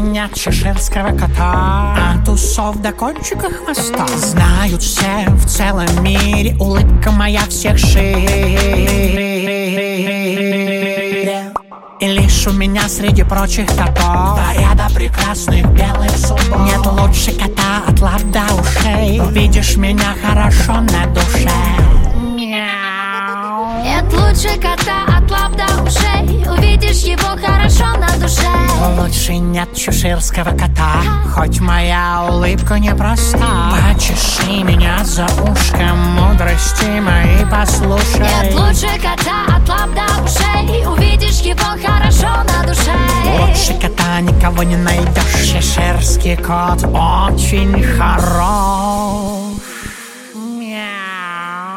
нет чеширского кота. От усов до кончика хвоста Знают все в целом мире. Улыбка моя всех шире. И лишь у меня среди прочих котов Два ряда прекрасных белых зубов. Нет лучше кота от лап до ушей. Видишь меня хорошо на душе. Нет лучше кота от лап до ушей. Увидишь его Лучше нет чеширского кота. Хоть моя улыбка непроста. Почеши меня за ушком Мудрости мои послушай. Нет лучше кота от лап до ушей. Увидишь его хорошо на душе. Лучше кота никого не найдешь. Чеширский кот очень хорош. Мяу